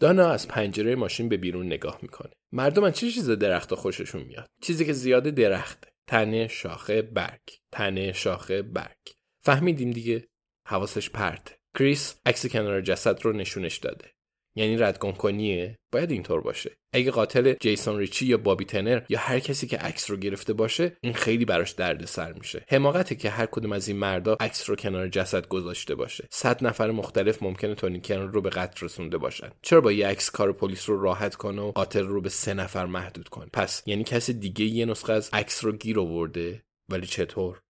دانا از پنجره ماشین به بیرون نگاه می‌کنه. مردم از چه چیز درخت خوششون میاد؟ چیزی که زیاده درخته. تنه، شاخه، برگ. تنه، شاخه، برگ. فهمیدیم دیگه؟ حواسش پرته. کریس عکس کنار جسد رو نشونش داده. یعنی ردگم کنیه؟ باید اینطور باشه. اگه قاتل جیسون ریچی یا بابی تنر یا هر کسی که عکس رو گرفته باشه این خیلی براش درد سر میشه. حماقته که هر کدوم از این مردا عکس رو کنار جسد گذاشته باشه. صد نفر مختلف ممکنه تونی کنر رو به قتل رسونده باشن. چرا با یه عکس کار پلیس رو راحت کنه و قاتل رو به سه نفر محدود کنه؟ پس یعنی کسی دیگه یه نسخه از عکس رو گیر آورده؟ ولی چطور؟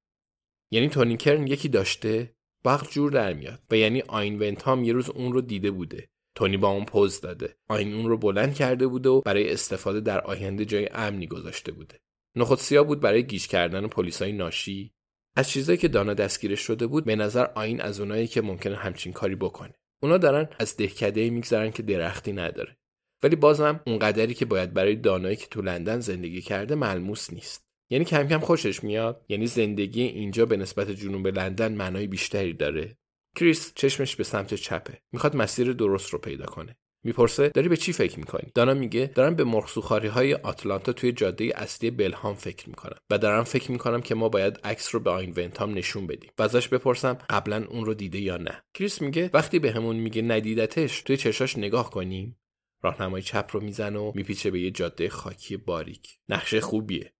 یعنی تونی کرن یکی داشته وقت جور در میاد. و یعنی آین ونتام یه روز اون رو دیده بوده. تونی با اون پوز داده. آین اون رو بلند کرده بوده و برای استفاده در آینده جای امنی گذاشته بوده. نخود سیاه بود برای گیج کردن پلیسای ناشی. از چیزایی که دانا دستگیرش شده بود به نظر آین از اونایی که ممکنه همچین کاری بکنه. اونا دارن از دهکده میگذرن که درختی نداره. ولی بازم اون قدری که باید برای دانایی که تو لندن زندگی کرده ملموس نیست. یعنی کم کم خوشش میاد. یعنی زندگی اینجا به نسبت جنوب لندن معنای بیشتری داره. کریس چشمش به سمت چپه. می‌خواد مسیر درست رو پیدا کنه. می‌پرسه داری به چی فکر می‌کنی؟ دانا میگه دارم به مرغسوخاری های آتلانتا توی جاده اصلی بلهام فکر می‌کنم و دارم فکر می‌کنم که ما باید عکس رو به آین ونتام نشون بدیم. و ازش بپرسم قبلا اون رو دیده یا نه؟ کریس میگه وقتی بهمون میگه ندیدتش توی چشاش نگاه کنیم. راهنمای چپ رو می‌زنه و میپیچه به یه جاده خاکی باریک. نقشه خوبیه.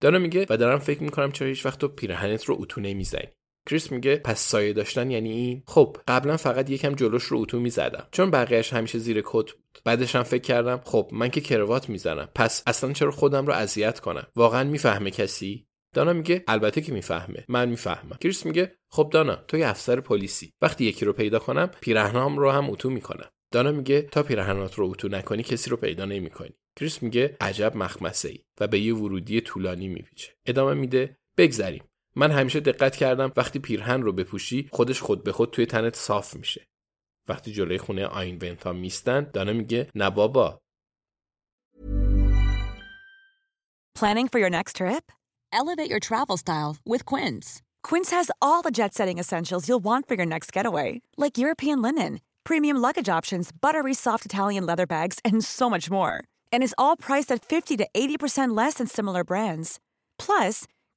دانا میگه و دارم فکر می‌کنم چرا هیچ وقت تو پیرهنت رو اتو نمی‌زنی. کریس میگه پس سایه داشتن یعنی این؟ خب قبلا فقط یکم جلوش رو اتو می‌زدم. چون بقیهش همیشه زیر کت بود. بعدش هم فکر کردم خب من که کروات می‌زنم. پس اصلا چرا خودم رو اذیت کنم؟ واقعا می‌فهمه کسی؟ دانا میگه البته که می‌فهمه. من می‌فهمم. کریس میگه خب دانا تو یه افسر پلیسی. وقتی یکی رو پیدا کنم پیرهنام رو هم اتو می‌کنم. دانا میگه تا پیرهنات رو اتو نکنی کسی رو پیدا نمی‌کنی. کریس میگه عجب مخمسه ای و به یه ورودی طولانی میپیچه. ادامه میده بگذریم. من همیشه دقت کردم وقتی پیرهن رو بپوشی خودش خود به خود توی تنت صاف میشه وقتی جلوی خونه آین ونتا میستن دانا میگه نه بابا Planning for your next trip? Elevate your travel style with Quince. Quince has all the jet setting essentials you'll want for your next getaway, like European linen, premium luggage options, buttery soft Italian leather bags, and so much more. And is all priced at 50 to 80% less than similar brands. Plus,